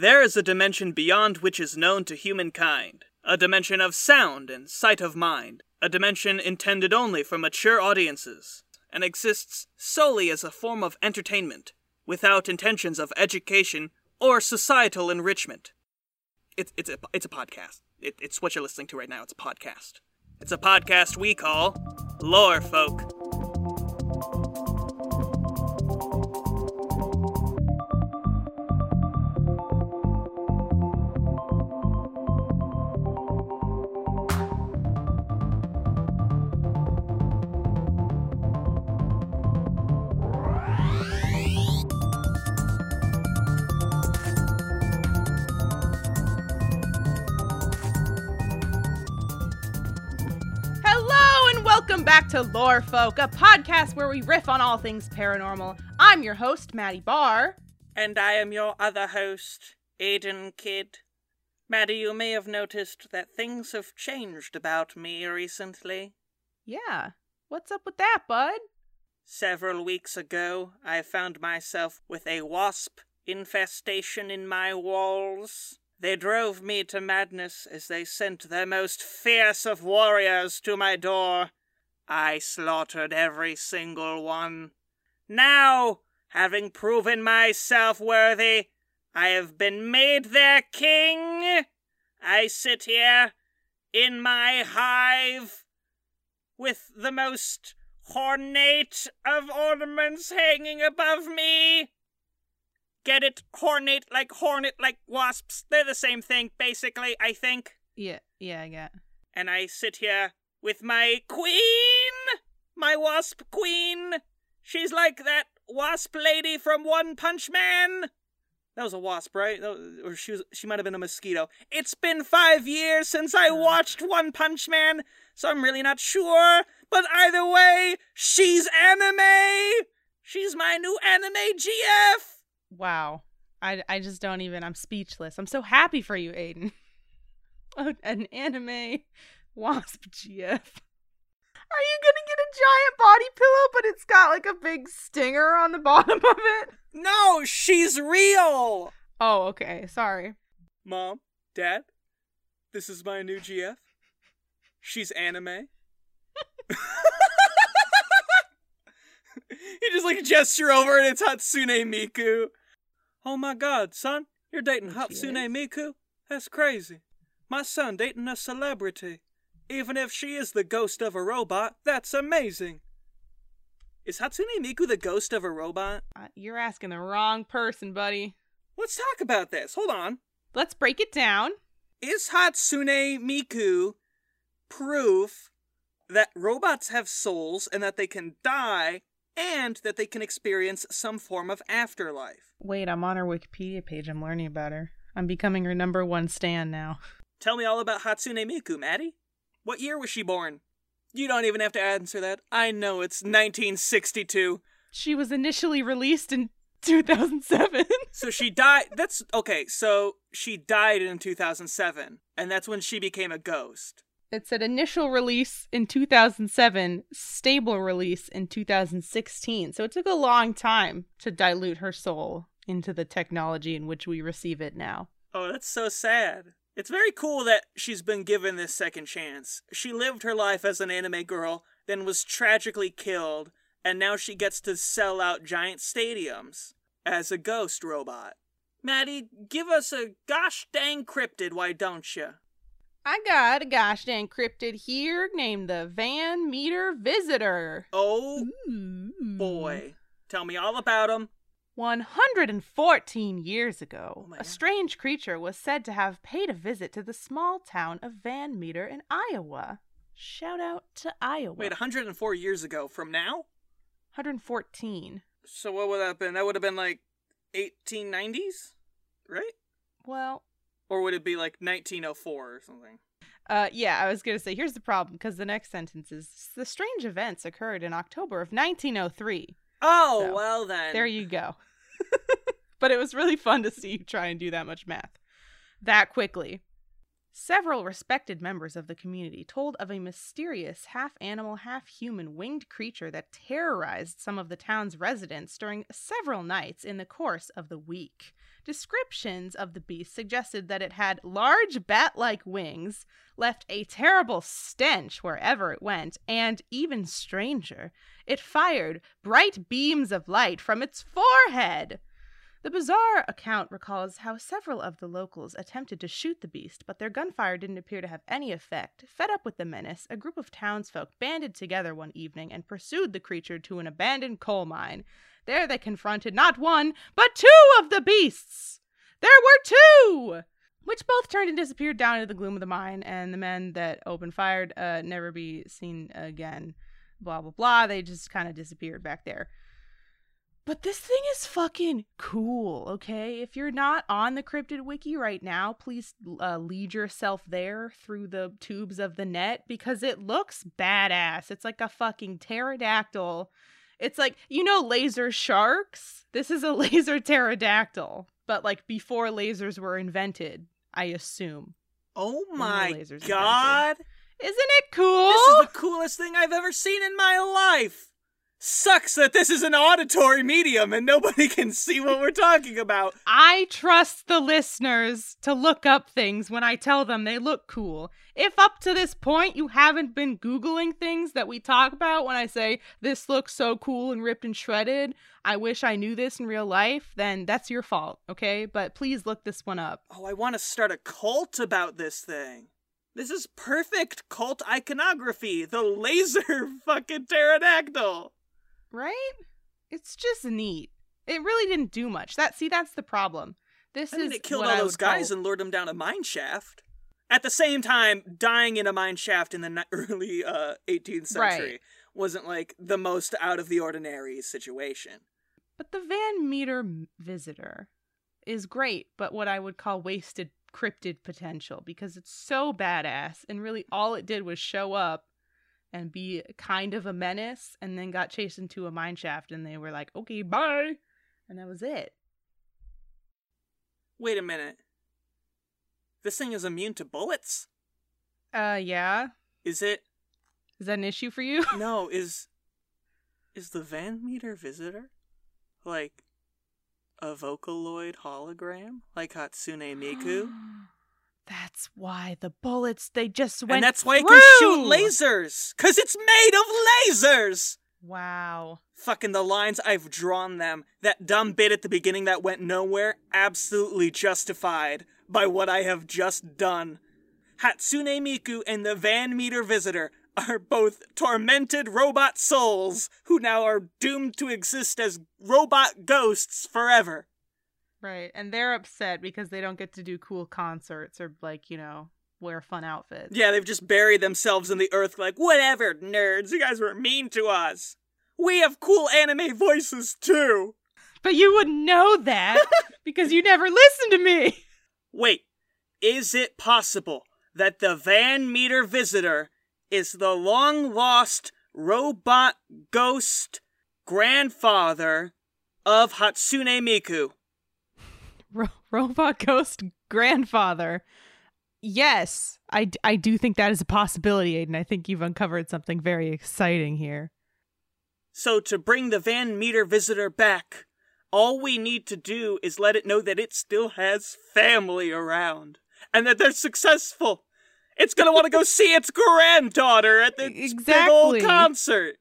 There is a dimension beyond which is known to humankind, a dimension of sound and sight of mind, a dimension intended only for mature audiences, and exists solely as a form of entertainment, without intentions of education or societal enrichment. It's it's a it's a podcast. It, it's what you're listening to right now. It's a podcast. It's a podcast we call Lore Folk. Welcome back to Lore Folk, a podcast where we riff on all things paranormal. I'm your host, Maddie Barr. And I am your other host, Aiden Kidd. Maddie, you may have noticed that things have changed about me recently. Yeah, what's up with that, bud? Several weeks ago, I found myself with a wasp infestation in my walls. They drove me to madness as they sent their most fierce of warriors to my door. I slaughtered every single one. Now, having proven myself worthy, I have been made their king. I sit here in my hive with the most ornate of ornaments hanging above me. Get it? Hornate like hornet like wasps. They're the same thing, basically, I think. Yeah, yeah, I get. And I sit here with my queen! My wasp queen! She's like that wasp lady from One Punch Man! That was a wasp, right? Was- or she was she might have been a mosquito. It's been five years since I hmm. watched One Punch Man, so I'm really not sure. But either way, she's anime! She's my new anime GF! Wow. I, I just don't even, I'm speechless. I'm so happy for you, Aiden. An anime wasp GF. Are you gonna get a giant body pillow, but it's got like a big stinger on the bottom of it? No, she's real! Oh, okay. Sorry. Mom, Dad, this is my new GF. She's anime. you just like gesture over and it's Hatsune Miku. Oh my god, son, you're dating Hatsune? Miku? That's crazy. My son dating a celebrity. Even if she is the ghost of a robot, that's amazing. Is Hatsune Miku the ghost of a robot? Uh, you're asking the wrong person, buddy. Let's talk about this. Hold on. Let's break it down. Is Hatsune Miku proof that robots have souls and that they can die and that they can experience some form of afterlife? Wait, I'm on her Wikipedia page. I'm learning about her. I'm becoming her number one stan now. Tell me all about Hatsune Miku, Maddie. What year was she born? You don't even have to answer that. I know it's 1962. She was initially released in 2007. So she died. That's okay. So she died in 2007, and that's when she became a ghost. it said initial release in 2007, stable release in 2016. So it took a long time to dilute her soul into the technology in which we receive it now. Oh, that's so sad. It's very cool that she's been given this second chance. She lived her life as an anime girl, then was tragically killed, and now she gets to sell out giant stadiums as a ghost robot. Maddie, give us a gosh dang cryptid, why don't you? I got a gosh dang cryptid here named the Van Meter Visitor. Oh Ooh. boy. Tell me all about him. 114 years ago, Oh a strange creature was said to have paid a visit to the small town of Van Meter in Iowa. Shout out to Iowa. Wait, 104 years ago from now? 114. So what would that have been? That would have been like 1890s? Right? Well, Or would it be like 1904 or something? uh, yeah, I was going to say, here's the problem because the next sentence is the strange events occurred in October of 1903. Oh, So, well then. There you go. but it was really fun to see you try and do that much math that quickly. Several respected members of the community told of a mysterious half animal, half human winged creature that terrorized some of the town's residents during several nights in the course of the week. Descriptions of the beast suggested that it had large bat like wings, left a terrible stench wherever it went, and, even stranger, it fired bright beams of light from its forehead. The bizarre account recalls how several of the locals attempted to shoot the beast, but their gunfire didn't appear to have any effect. Fed up with the menace, a group of townsfolk banded together one evening and pursued the creature to an abandoned coal mine. There they confronted not one, but two of the beasts. There were two! Which both turned and disappeared down into the gloom of the mine, and the men that opened fired uh, never be seen again. Blah, blah, blah. They just kind of disappeared back there. But this thing is fucking cool, okay? If you're not on the Cryptid Wiki right now, please uh, lead yourself there through the tubes of the net because it looks badass. It's like a fucking pterodactyl. It's like, you know, laser sharks? This is a laser pterodactyl, but like before lasers were invented, I assume. Oh my god! Isn't it cool? This is the coolest thing I've ever seen in my life! Sucks that this is an auditory medium and nobody can see what we're talking about. I trust the listeners to look up things when I tell them they look cool. If up to this point you haven't been Googling things that we talk about when I say this looks so cool and ripped and shredded, I wish I knew this in real life, then that's your fault, okay? But please look this one up. Oh, I want to start a cult about this thing. This is perfect cult iconography. The laser fucking pterodactyl. Right? It's just neat. It really didn't do much. That see, that's the problem. This I mean, is it killed all I those guys call- and lured them down a mine shaft. At the same time, dying in a mine shaft in the early uh, 18th century Right. wasn't like the most out of the ordinary situation. But the Van Meter visitor is great, but what I would call wasted cryptid potential because it's so badass and really all it did was show up and be kind of a menace and then got chased into a mine shaft and they were like, "Okay, bye." And that was it. Wait a minute. This thing is immune to bullets? Uh yeah. Is it? Is that an issue for you? No, is. Is the Van Meter visitor like a Vocaloid hologram? Like Hatsune Miku? That's why the bullets they just went and that's why it can shoot lasers! Cause it's made of lasers! Wow. Fucking the lines I've drawn them. That dumb bit at the beginning that went nowhere, absolutely justified by what I have just done. Hatsune Miku and the Van Meter Visitor are both tormented robot souls who now are doomed to exist as robot ghosts forever. Right. And they're upset because they don't get to do cool concerts or like, you know, wear fun outfits. Yeah, they've just buried themselves in the earth like, whatever, nerds, you guys were mean to us. We have cool anime voices too. But you wouldn't know that because you never listened to me. Wait, is it possible that the Van Meter visitor is the long lost robot ghost grandfather of Hatsune Miku? Ro- Robot Ghost grandfather. Yes, I, d- I do think that is a possibility, Aiden. I think you've uncovered something very exciting here. So, to bring the Van Meter visitor back, all we need to do is let it know that it still has family around and that they're successful. It's gonna want to go see its granddaughter at the big old concert.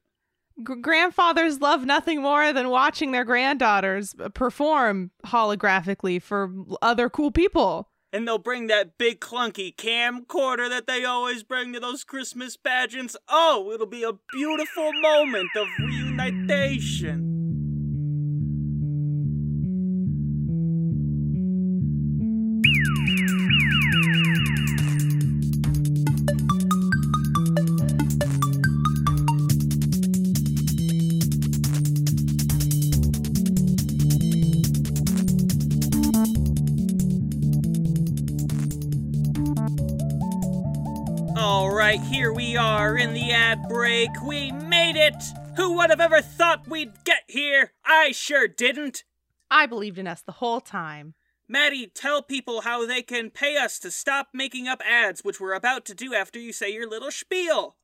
Gr- grandfathers love nothing more than watching their granddaughters uh, perform holographically for other cool people. And they'll bring that big clunky camcorder that they always bring to those Christmas pageants. Oh, it'll be a beautiful moment of reunitation. We are in the ad break. We made it! Who would have ever thought we'd get here? I sure didn't. I believed in us the whole time. Maddie, tell people how they can pay us to stop making up ads, which we're about to do after you say your little spiel.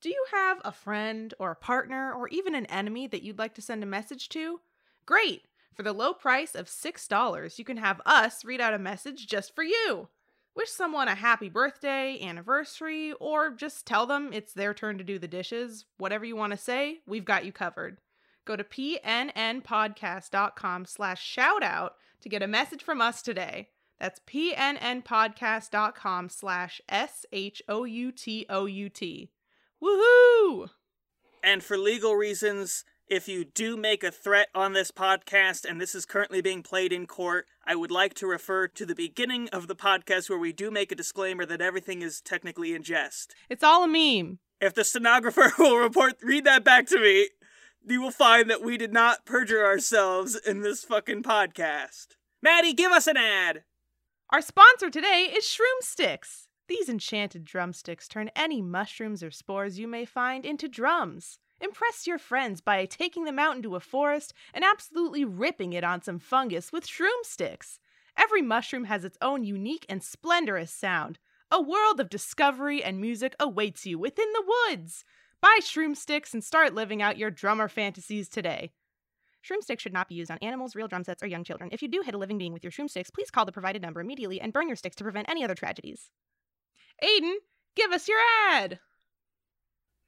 Do you have a friend or a partner or even an enemy that you'd like to send a message to? Great! For the low price of $6, you can have us read out a message just for you. Wish someone a happy birthday, anniversary, or just tell them it's their turn to do the dishes. Whatever you want to say, we've got you covered. Go to pnnpodcast.com slash shoutout to get a message from us today. That's pnnpodcast.com slash S-H-O-U-T-O-U-T. Woohoo! And for legal reasons, if you do make a threat on this podcast and this is currently being played in court, I would like to refer to the beginning of the podcast where we do make a disclaimer that everything is technically in jest. It's all a meme. If the stenographer will report, read that back to me, you will find that we did not perjure ourselves in this fucking podcast. Maddie, give us an ad! Our sponsor today is Shroom Sticks. These enchanted drumsticks turn any mushrooms or spores you may find into drums. Impress your friends by taking them out into a forest and absolutely ripping it on some fungus with shroom sticks. Every mushroom has its own unique and splendorous sound. A world of discovery and music awaits you within the woods. Buy shroom sticks and start living out your drummer fantasies today. Shroom sticks should not be used on animals, real drum sets, or young children. If you do hit a living being with your shroom sticks, please call the provided number immediately and burn your sticks to prevent any other tragedies. Aiden, give us your ad!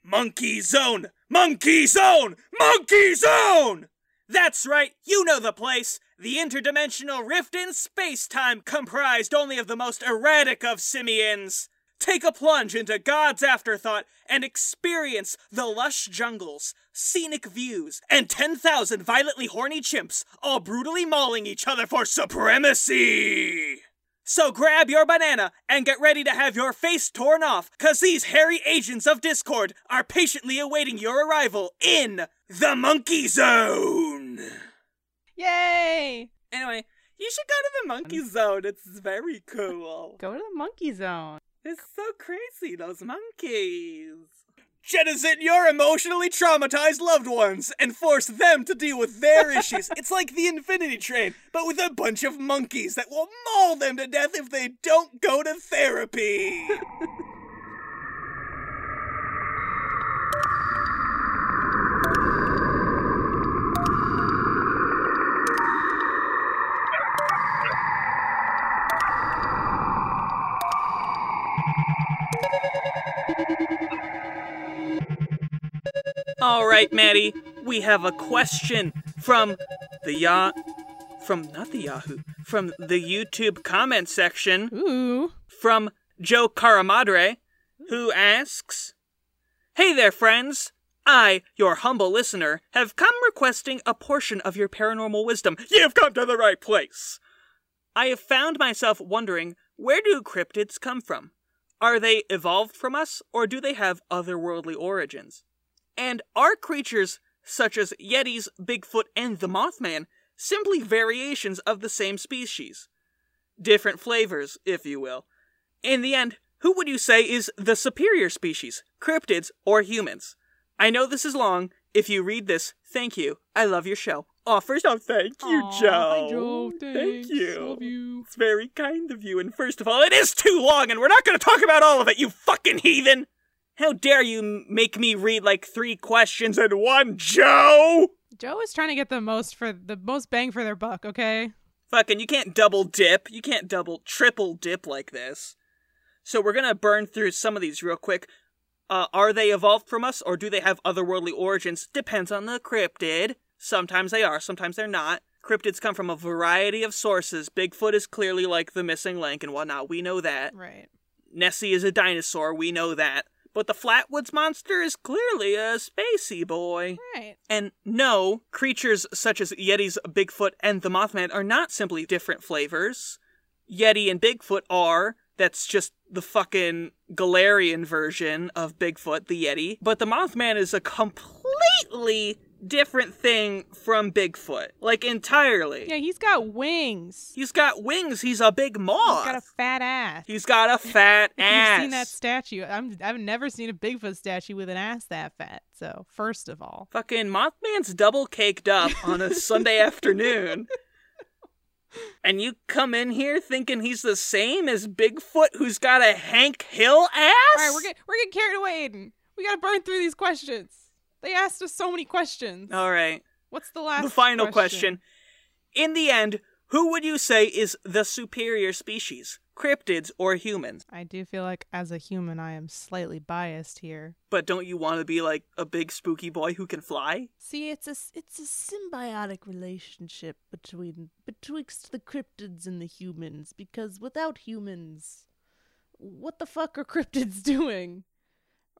Monkey Zone! Monkey Zone! Monkey Zone! That's right, you know the place. The interdimensional rift in space time comprised only of the most erratic of simians. Take a plunge into God's afterthought and experience the lush jungles, scenic views, and 10,000 violently horny chimps all brutally mauling each other for supremacy. So grab your banana and get ready to have your face torn off, cause these hairy agents of Discord are patiently awaiting your arrival in the Monkey Zone! Yay! Anyway, you should go to the Monkey um, Zone, it's very cool. Go to the monkey zone. It's so crazy, those monkeys. Jettison your emotionally traumatized loved ones and force them to deal with their issues. It's like the Infinity Train, but with a bunch of monkeys that will maul them to death if they don't go to therapy. All right, Maddie, we have a question from the ya from not the Yahoo, from the YouTube comment section Ooh. from Joe Caramadre, who asks, Hey there, friends. I, your humble listener, have come requesting a portion of your paranormal wisdom. You've come to the right place. I have found myself wondering where do cryptids come from? Are they evolved from us, or do they have otherworldly origins? And are creatures such as Yetis, Bigfoot, and the Mothman simply variations of the same species? Different flavors, if you will. In the end, who would you say is the superior species, cryptids or humans? I know this is long. If you read this, thank you. I love your show. Oh, first off, thank you, Aw, Joe. Joe. Thank you. Love you. It's very kind of you. And first of all, it is too long, and we're not going to talk about all of it, you fucking heathen! How dare you make me read like three questions in one, Joe? Joe is trying to get the most for the most bang for their buck, okay? Fucking, you can't double dip. You can't double, triple dip like this. So we're gonna burn through some of these real quick. Uh, are they evolved from us, or do they have otherworldly origins? Depends on the cryptid. Sometimes they are, sometimes they're not. Cryptids come from a variety of sources. Bigfoot is clearly like the missing link and whatnot. We know that. Right. Nessie is a dinosaur. We know that. But the Flatwoods monster is clearly a spacey boy. Right. And no, creatures such as Yetis, Bigfoot, and the Mothman are not simply different flavors. Yeti and Bigfoot are. That's just the fucking Galarian version of Bigfoot, the Yeti. But the Mothman is a completely different thing from Bigfoot. Like, entirely. Yeah, he's got wings. He's got wings. He's a big moth. He's got a fat ass. He's got a fat ass. You've seen that statue. I'm, I've never seen a Bigfoot statue with an ass that fat. So, first of all, Fucking Mothman's double caked up on a Sunday afternoon. And you come in here thinking he's the same as Bigfoot who's got a Hank Hill ass? all right, we're getting we're getting carried away, Aiden. We gotta burn through these questions. They asked us so many questions. All right. What's the last? the final question. In the end, who would you say is the superior species? Cryptids or humans? I do feel like as a human, I am slightly biased here. But don't you want to be like a big spooky boy who can fly? See, it's a it's a symbiotic relationship between betwixt the cryptids and the humans because without humans, what the fuck are cryptids doing?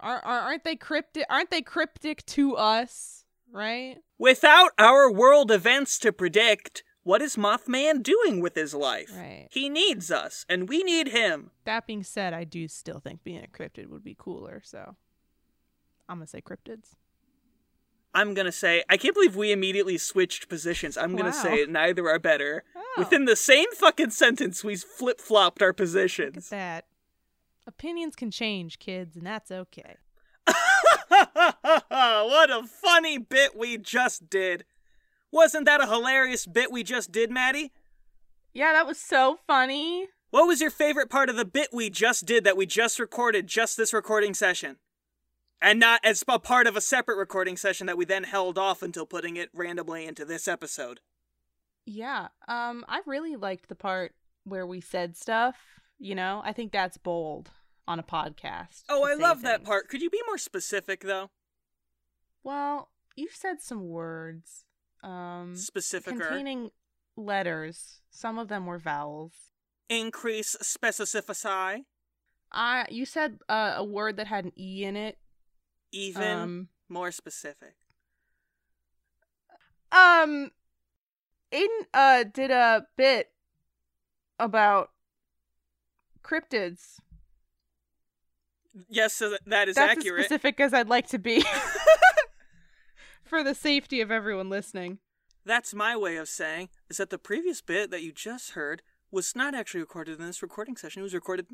Are, are aren't they cryptic? Aren't they cryptic to us? Right? Without our world events to predict, what is Mothman doing with his life? Right. He needs us, and we need him. That being said, I do still think being a cryptid would be cooler. So I'm gonna say cryptids. I'm gonna say I can't believe we immediately switched positions. I'm gonna Wow. say neither are better. Oh, Within the same fucking sentence, we flip flopped our positions. that. Opinions can change, kids, and that's okay. what a funny bit we just did. Wasn't that a hilarious bit we just did, Maddie? Yeah, that was so funny. What was your favorite part of the bit we just did that we just recorded just this recording session? And not as a part of a separate recording session that we then held off until putting it randomly into this episode. Yeah. Um, I really liked the part where we said stuff. You know, I think that's bold on a podcast. Oh, I love that part. Could you be more specific, though? Well, you've said some words. Um, Specificer. containing letters. Some of them were vowels. Increase specificity. I you said uh, a word that had an e in it. Even Um, more specific. um, Aiden uh did a bit about cryptids. Yes, so that- is That's accurate. as specific as I'd like to be. For the safety of everyone listening. That's my way of saying is that the previous bit that you just heard was not actually recorded in this recording session. It was recorded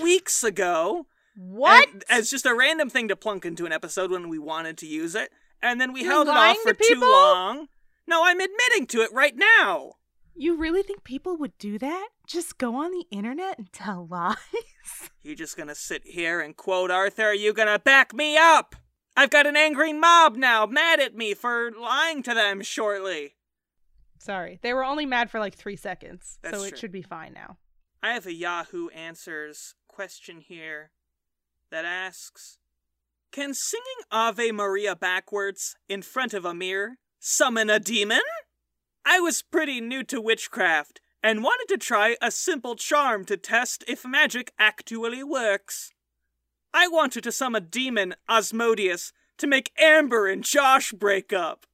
weeks ago. What? As just a random thing to plunk into an episode when we wanted to use it. And then we You're held it off for too long. No, I'm admitting to it right now. You really think people would do that? Just go on the internet and tell lies? You just gonna sit here and quote Arthur? Are you gonna back me up? I've got an angry mob now mad at me for lying to them shortly. Sorry, they were only mad for like three seconds, That's so it true. should be fine now. I have a Yahoo Answers question here that asks Can singing Ave Maria backwards in front of a mirror summon a demon? I was pretty new to witchcraft and wanted to try a simple charm to test if magic actually works. I wanted to summon demon Asmodeus to make Amber and Josh break up.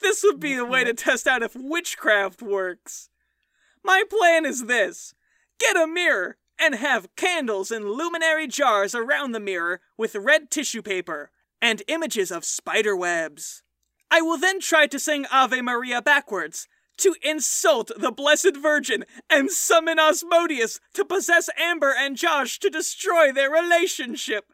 This would be a way to test out if witchcraft works. My plan is this get a mirror and have candles in luminary jars around the mirror with red tissue paper and images of spider webs. I will then try to sing Ave Maria backwards to insult the Blessed Virgin and summon Asmodeus to possess Amber and Josh to destroy their relationship.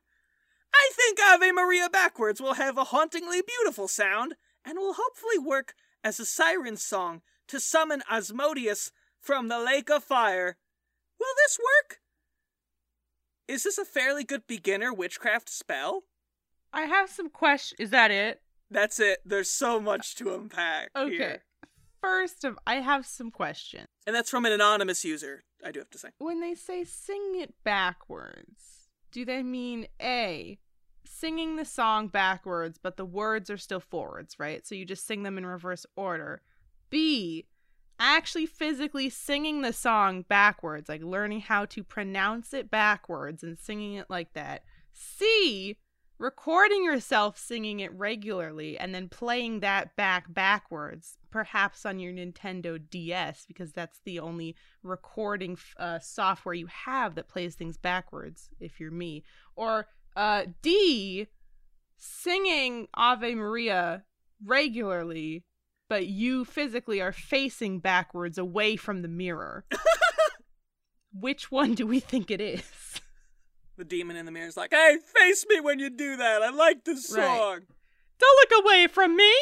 I think Ave Maria backwards will have a hauntingly beautiful sound and will hopefully work as a siren song to summon Asmodeus from the lake of fire. Will this work? Is this a fairly good beginner witchcraft spell? I have some questions. Is that it? That's it. There's so much to unpack. Okay. here. First of, I have some questions. And that's from an anonymous user, I do have to say. When they say sing it backwards, do they mean A, singing the song backwards, but the words are still forwards, right? So you just sing them in reverse order. B, actually physically singing the song backwards, like learning how to pronounce it backwards and singing it like that. C, recording yourself singing it regularly and then playing that back backwards, perhaps on your Nintendo DS, because that's the only recording uh, software you have that plays things backwards, if you're me. Or uh, D, singing Ave Maria regularly, but you physically are facing backwards away from the mirror. Which one do we think it is? The demon in the mirror is like, hey, face me when you do that. I like this song. Right. Don't look away from me!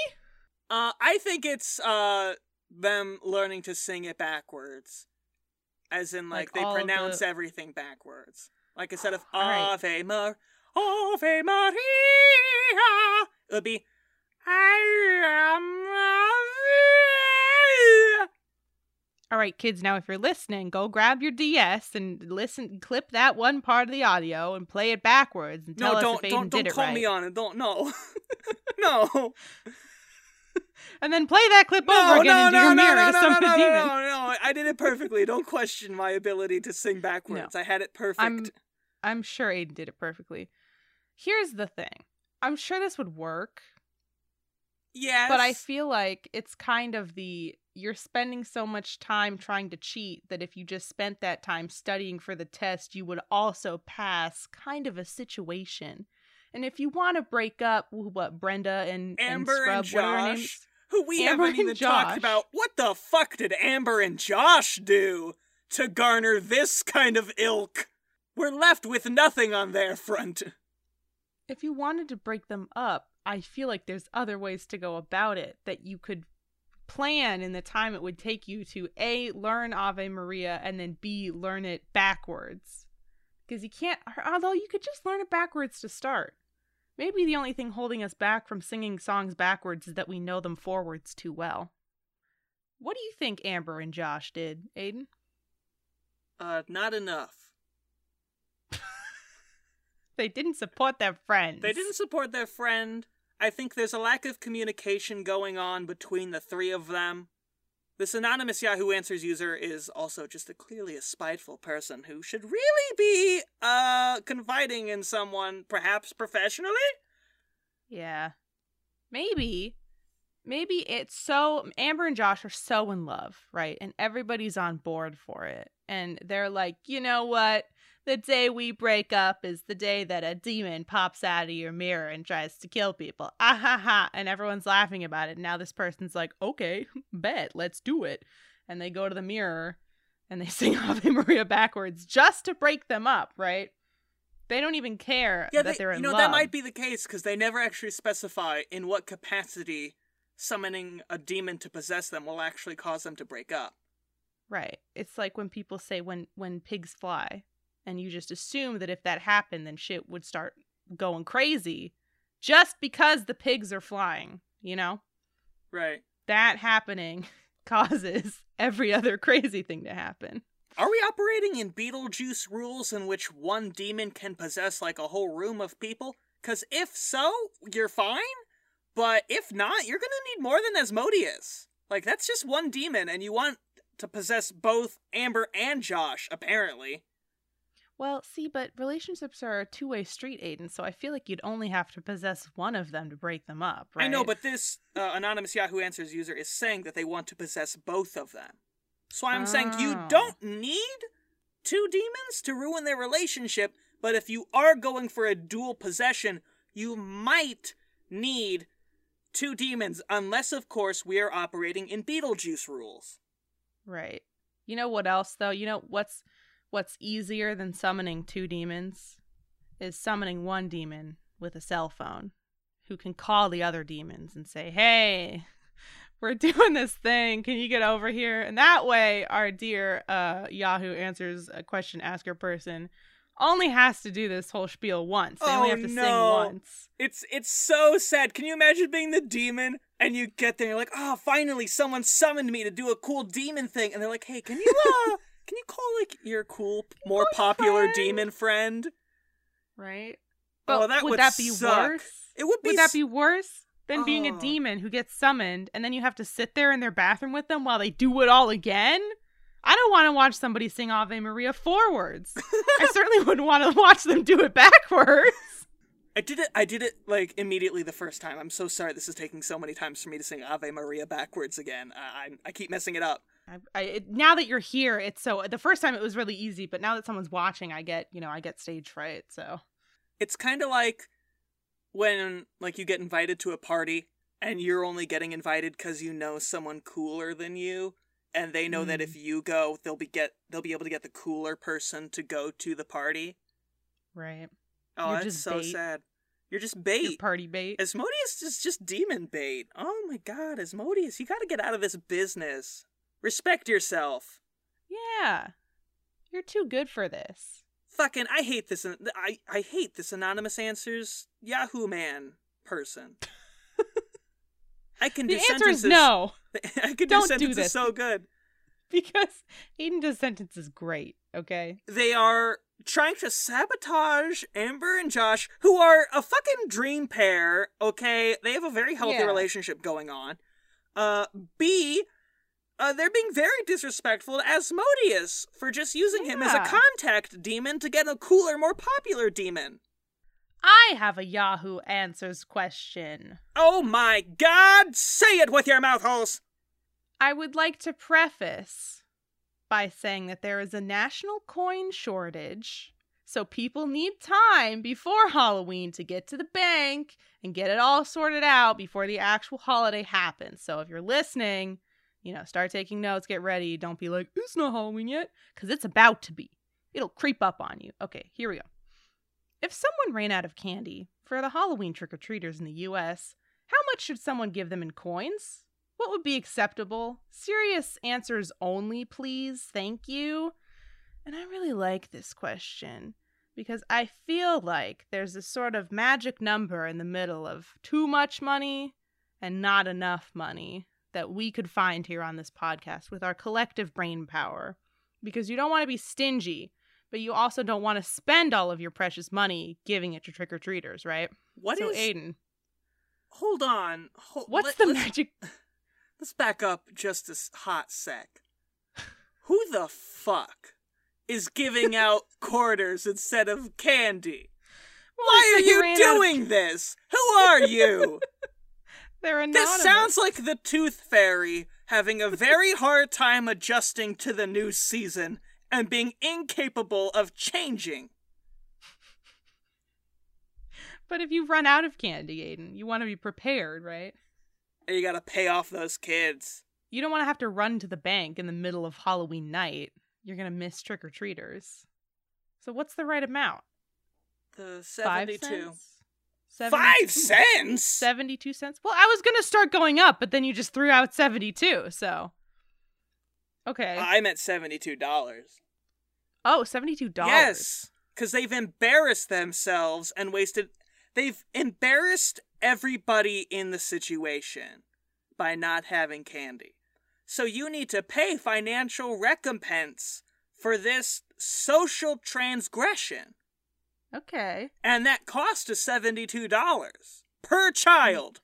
Uh, I think it's uh them learning to sing it backwards, as in like, Like they pronounce the- everything backwards. Like instead of right. Ave Mar, Ave Maria, it would be I am Ave. All right, kids, now if you're listening, go grab your DS and listen, clip that one part of the audio and play it backwards and tell no, us don't if Aiden don't did don't it call right. me on it. Don't no, no, And then play that clip no, over again no, into no, your no, mirror no, to no, summon no, no, demon. no, no. I did it perfectly. Don't question my ability to sing backwards. I had it perfect. I'm I'm sure Aiden did it perfectly. Here's the thing. I'm sure this would work, yes, but I feel like it's kind of the you're spending so much time trying to cheat that if you just spent that time studying for the test, you would also pass kind of a situation. And if you want to break up what Brenda and Amber and and Scrub, what are Josh, names? who we Amber haven't even Josh. talked about. What the fuck did Amber and Josh do to garner this kind of ilk? We're left with nothing on their front. if you wanted to break them up, I feel like there's other ways to go about it that you could plan in the time it would take you to A, learn Ave Maria, and then B, learn it backwards. Because you can't, although you could just learn it backwards to start. Maybe the only thing holding us back from singing songs backwards is that we know them forwards too well. What do you think Amber and Josh did, Aiden? Uh, not enough. They didn't support their friends. They didn't support their friend. I think there's a lack of communication going on between the three of them. This anonymous Yahoo Answers user is also just a clearly a spiteful person who should really be uh confiding in someone, perhaps professionally. Yeah. Maybe. Maybe it's so Amber and Josh are so in love, right? And everybody's on board for it. And they're like, you know what? The day we break up is the day that a demon pops out of your mirror and tries to kill people. Ah ha ha. And everyone's laughing about it. Now this person's like, okay, bet, let's do it. And they go to the mirror and they sing Ave Maria backwards just to break them up, right? They don't even care Yeah, that they, are in you know love. that might be the case because they never actually specify in what capacity summoning a demon to possess them will actually cause them to break up. Right. It's like when people say when when pigs fly and you just assume that if that happened then shit would start going crazy just because the pigs are flying, you know? Right. That happening causes every other crazy thing to happen. Are we operating in Beetlejuice rules in which one demon can possess like a whole room of people? Because if so, you're fine. But if not, you're gonna need more than Asmodeus. Like, that's just one demon, and you want to possess both Amber and Josh, apparently. Well, see, but relationships are a two-way street, Aiden, so I feel like you'd only have to possess one of them to break them up, right? I know, but this uh, anonymous Yahoo Answers user is saying that they want to possess both of them. So I'm saying you Oh. don't need two demons to ruin their relationship, but if you are going for a dual possession, you might need two demons, unless, of course, we are operating in Beetlejuice rules. Right. You know what else though? You know what's what's easier than summoning two demons is summoning one demon with a cell phone who can call the other demons and say, "Hey, we're doing this thing. Can you get over here?" And that way our dear uh Yahoo answers a question asker person only has to do this whole spiel once. They only Oh, have to sing no. once. It's it's so sad. Can you imagine being the demon and you get there and you're like, oh, finally someone summoned me to do a cool demon thing, and they're like, hey, can you uh, can you call like your cool, more popular friend? demon friend? Right? Oh, that would would that be suck. worse? It would be. Would that be worse than being a Oh. demon who gets summoned and then you have to sit there in their bathroom with them while they do it all again? I don't want to watch somebody sing Ave Maria forwards. I certainly wouldn't want to watch them do it backwards. I did it. I did it like immediately the first time. I'm so sorry. This is taking so many times for me to sing Ave Maria backwards again. I I, I keep messing it up. I, I, it, now that you're here, it's so. The first time it was really easy, but now that someone's watching, I get you know I get stage fright. So It's kind of like when like you get invited to a party and you're only getting invited because you know someone cooler than you and they know that Mm. if you go they'll be get they'll be able to get the cooler person to go to the party right, oh You're that's just so bait. sad you're just bait party bait. asmodeus is just demon bait oh my god asmodeus you gotta get out of this business respect yourself Yeah, you're too good for this. fucking i hate this i i hate this anonymous answers yahoo man person i can The do answer is no. I do Don't do sentences this. so good. because Aiden does sentences great, okay? They are trying to sabotage Amber and Josh, who are a fucking dream pair, okay? They have a very healthy Yeah. relationship going on. Uh, B, uh, they're being very disrespectful to Asmodeus for just using him as a contact demon to get a cooler, more popular demon. I have a Yahoo Answers question. Oh my god, say it with your mouth holes! I would like to preface by saying that there is a national coin shortage, so people need time before Halloween to get to the bank and get it all sorted out before the actual holiday happens. So if you're listening, you know, start taking notes, get ready. Don't be like, it's not Halloween yet, because it's about to be. It'll creep up on you. Okay, here we go. If someone ran out of candy for the Halloween trick or treaters in the US, how much should someone give them in coins? What would be acceptable? Serious answers only, please. Thank you. And I really like this question because I feel like there's a sort of magic number in the middle of too much money and not enough money that we could find here on this podcast with our collective brain power. Because you don't want to be stingy, but you also don't want to spend all of your precious money giving it to trick or treaters, right? What so, is- Aiden, Hold on. Hold, what's let- the let's- magic? Let's back up just a hot sec. Who the fuck is giving out quarters instead of candy? Why are you out of- doing this? Who are you? They're anonymous. this sounds like the Tooth Fairy having a very hard time adjusting to the new season and being incapable of changing. But if you run out of candy, Aiden, you want to be prepared, right? And you gotta pay off those kids. You don't want to have to run to the bank in the middle of Halloween night. You're going to miss trick or treaters. So, what's the right amount? The Five 72. Five cents? 72 cents? Well, I was going to start going up, but then you just threw out 72. So, okay. I'm at $72. oh, $72. Yes, because they've embarrassed themselves and wasted. They've embarrassed everybody in the situation by not having candy. So you need to pay financial recompense for this social transgression. Okay. And that cost is $72 per child.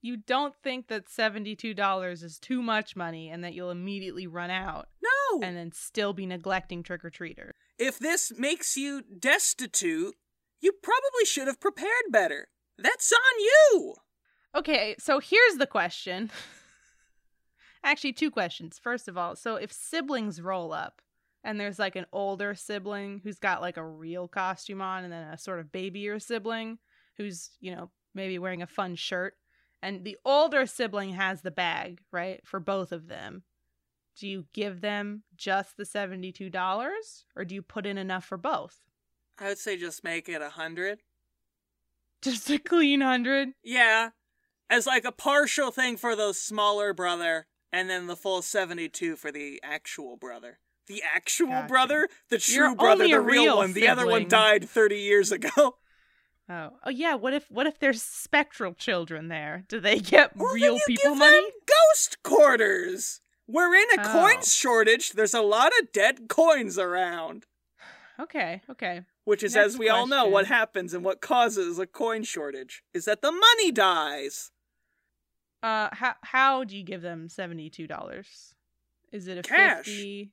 You don't think that $72 is too much money and that you'll immediately run out No. and then still be neglecting trick or treater. if this makes you destitute, you probably should have prepared better. That's on you. Okay, so here's the question. Actually, two questions. First of all, so if siblings roll up and there's like an older sibling who's got like a real costume on and then a sort of babyier sibling who's, you know, maybe wearing a fun shirt and the older sibling has the bag, right, for both of them. Do you give them just the $72 or do you put in enough for both? I would say just make it a hundred. Just a clean 100? Yeah, as like a partial thing for the smaller brother, and then the full seventy-two for the actual brother. The actual Gotcha. brother, the true You're brother, the real, real one. The other one died thirty years ago. Oh, oh yeah. What if what if there's spectral children there? Do they get Well, real you people give money? them ghost quarters. We're in a Oh. coin shortage. There's a lot of dead coins around. Okay, okay. Which is, Next as we all know, what happens and what causes a coin shortage is that the money dies. Uh, how how do you give them seventy two dollars? Is it a Cash. fifty?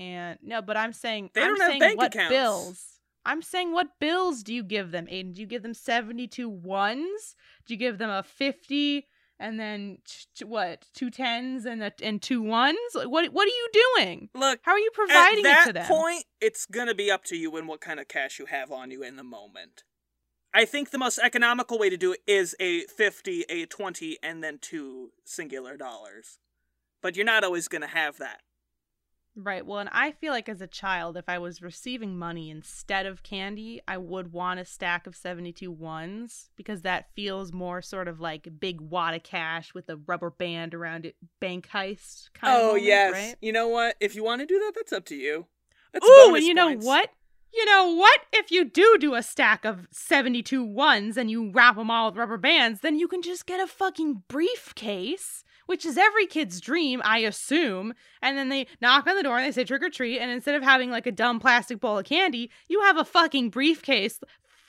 And no, but I'm saying They I'm don't have saying bank what accounts. bills. I'm saying what bills do you give them, Aiden? Do you give them seventy two ones? Do you give them a fifty and then t- t- what two tens and a, and two ones? Like, what what are you doing? Look, How are you providing it to them? At that point, it's gonna be up to you and what kind of cash you have on you in the moment. I think the most economical way to do it is a 50, a 20, and then two singular dollars. But you're not always gonna have that. Right. Well, and I feel like as a child, if I was receiving money instead of candy, I would want a stack of 72 ones because that feels more sort of like a big wad of cash with a rubber band around it, bank heist kind of. oh, yes. Right? You know what? If you want to do that, that's up to you. That's Ooh, and you know what? You know what? If you do do a stack of 72 ones and you wrap them all with rubber bands, then you can just get a fucking briefcase which is every kid's dream, I assume. And then they knock on the door and they say trick or treat. And instead of having like a dumb plastic bowl of candy, you have a fucking briefcase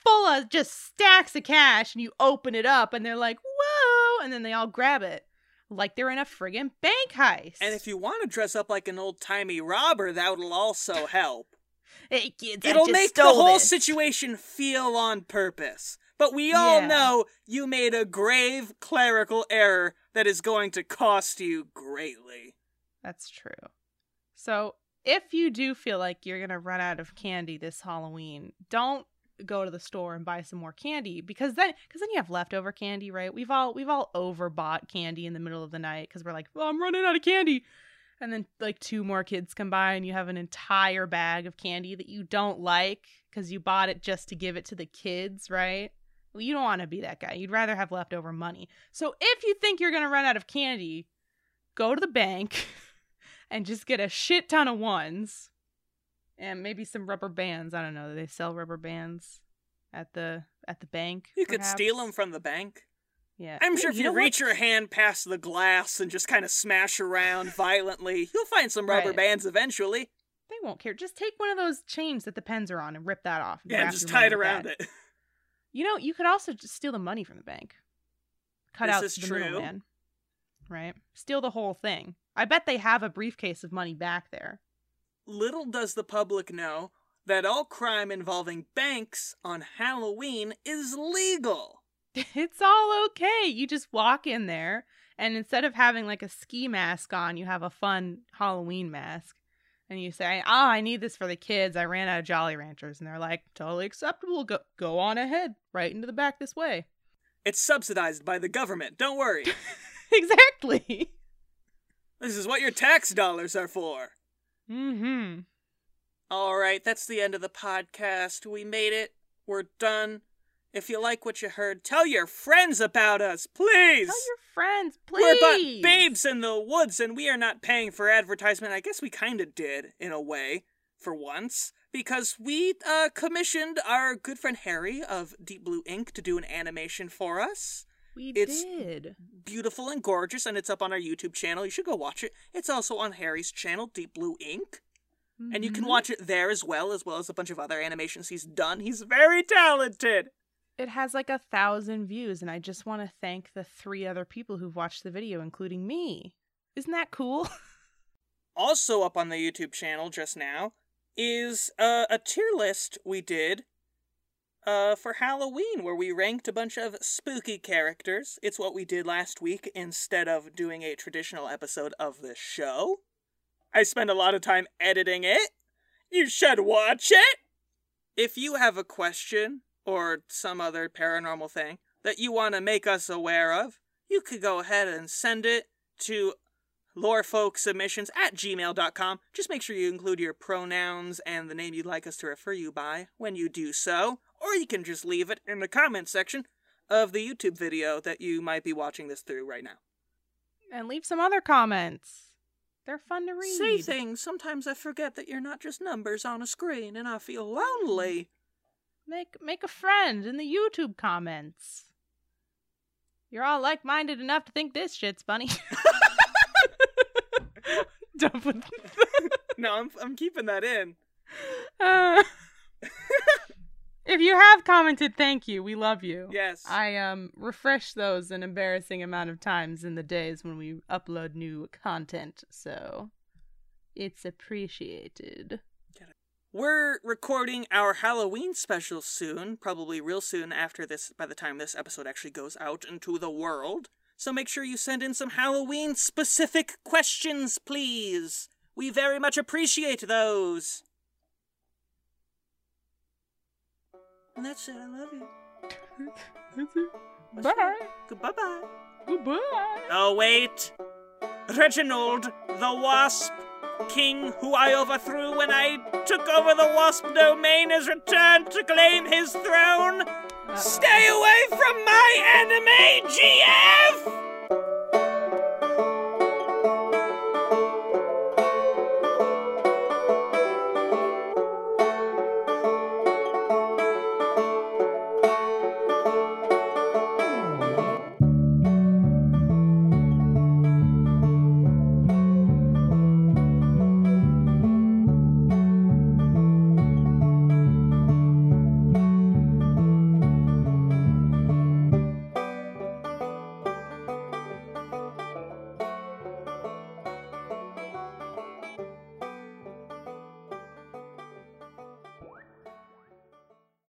full of just stacks of cash. And you open it up and they're like, whoa. And then they all grab it like they're in a friggin' bank heist. And if you want to dress up like an old timey robber, that will also help. hey, kids, It'll make the whole this. situation feel on purpose. But we all Yeah. know you made a grave clerical error that is going to cost you greatly. That's true. So, if you do feel like you're going to run out of candy this Halloween, don't go to the store and buy some more candy because then cuz then you have leftover candy, right? We've all we've all overbought candy in the middle of the night cuz we're like, "Well, I'm running out of candy." And then like two more kids come by and you have an entire bag of candy that you don't like cuz you bought it just to give it to the kids, right? Well, you don't want to be that guy. You'd rather have leftover money. So, if you think you're going to run out of candy, go to the bank and just get a shit ton of ones and maybe some rubber bands. I don't know. They sell rubber bands at the at the bank? You could steal them from the bank. Yeah. I'm sure if you, know what? reach your hand past the glass and just kind of smash around violently, you'll find some rubber Right. bands eventually. they won't care. Just take one of those chains that the pens are on and rip that off. and Yeah, just tie it around it. You know, you could also just steal the money from the bank. Cut This out is the true. middleman. Right? Steal the whole thing. I bet they have a briefcase of money back there. Little does the public know that all crime involving banks on Halloween is legal. it's all okay. You just walk in there, and instead of having like a ski mask on, you have a fun Halloween mask. And you say, "Oh, I need this for the kids. I ran out of Jolly Ranchers." And they're like, "Totally acceptable. Go go on ahead, right into the back this way." It's subsidized by the government. Don't worry. exactly. this is what your tax dollars are for. Mm-hmm. All right, that's the end of the podcast. We made it. We're done. If you like what you heard, tell your friends about us, please. Tell your friends, please. We're but babes in the woods, and we are not paying for advertisement. I guess we kind of did, in a way, for once, because we uh, commissioned our good friend Harry of Deep Blue Ink to do an animation for us. We it's- did. Beautiful and gorgeous, and it's up on our YouTube channel. You should go watch it. It's also on Harry's channel, Deep Blue Ink. And you can Mhm. watch it there as well, as well as a bunch of other animations he's done. He's very talented. It has like a thousand views, and I just want to thank the three other people who've watched the video, including me. Isn't that cool? Also up on the YouTube channel just now is uh, a tier list we did uh, for Halloween, where we ranked a bunch of spooky characters. It's what we did last week instead of doing a traditional episode of the show. I spent a lot of time editing it. You should watch it! If you have a question or some other paranormal thing that you want to make us aware of, you could go ahead and send it to lorefolksubmissions at gmail.com. Just make sure you include your pronouns and the name you'd like us to refer you by when you do so, or you can just leave it in the comments section of the YouTube video that you might be watching this through right now. and leave some other comments. They're fun to read. Say things. Sometimes I forget that you're not just numbers on a screen and I feel lonely. Make make a friend in the YouTube comments. You're all like-minded enough to think this shit's funny. Don't put. No, I'm, I'm keeping that in. Uh, if you have commented, thank you. We love you. Yes. I um refresh those an embarrassing amount of times in the days when we upload new content, so it's appreciated. We're recording our Halloween special soon, probably real soon after this, by the time this episode actually goes out into the world. So make sure you send in some Halloween specific questions, please. We very much appreciate those. And that's it. I love you. That's Bye. Goodbye bye. Goodbye. Oh, wait. Reginald, the Wasp King, who I overthrew when I took over the Wasp domain, has returned to claim his throne. Stay away from my enemy, GF!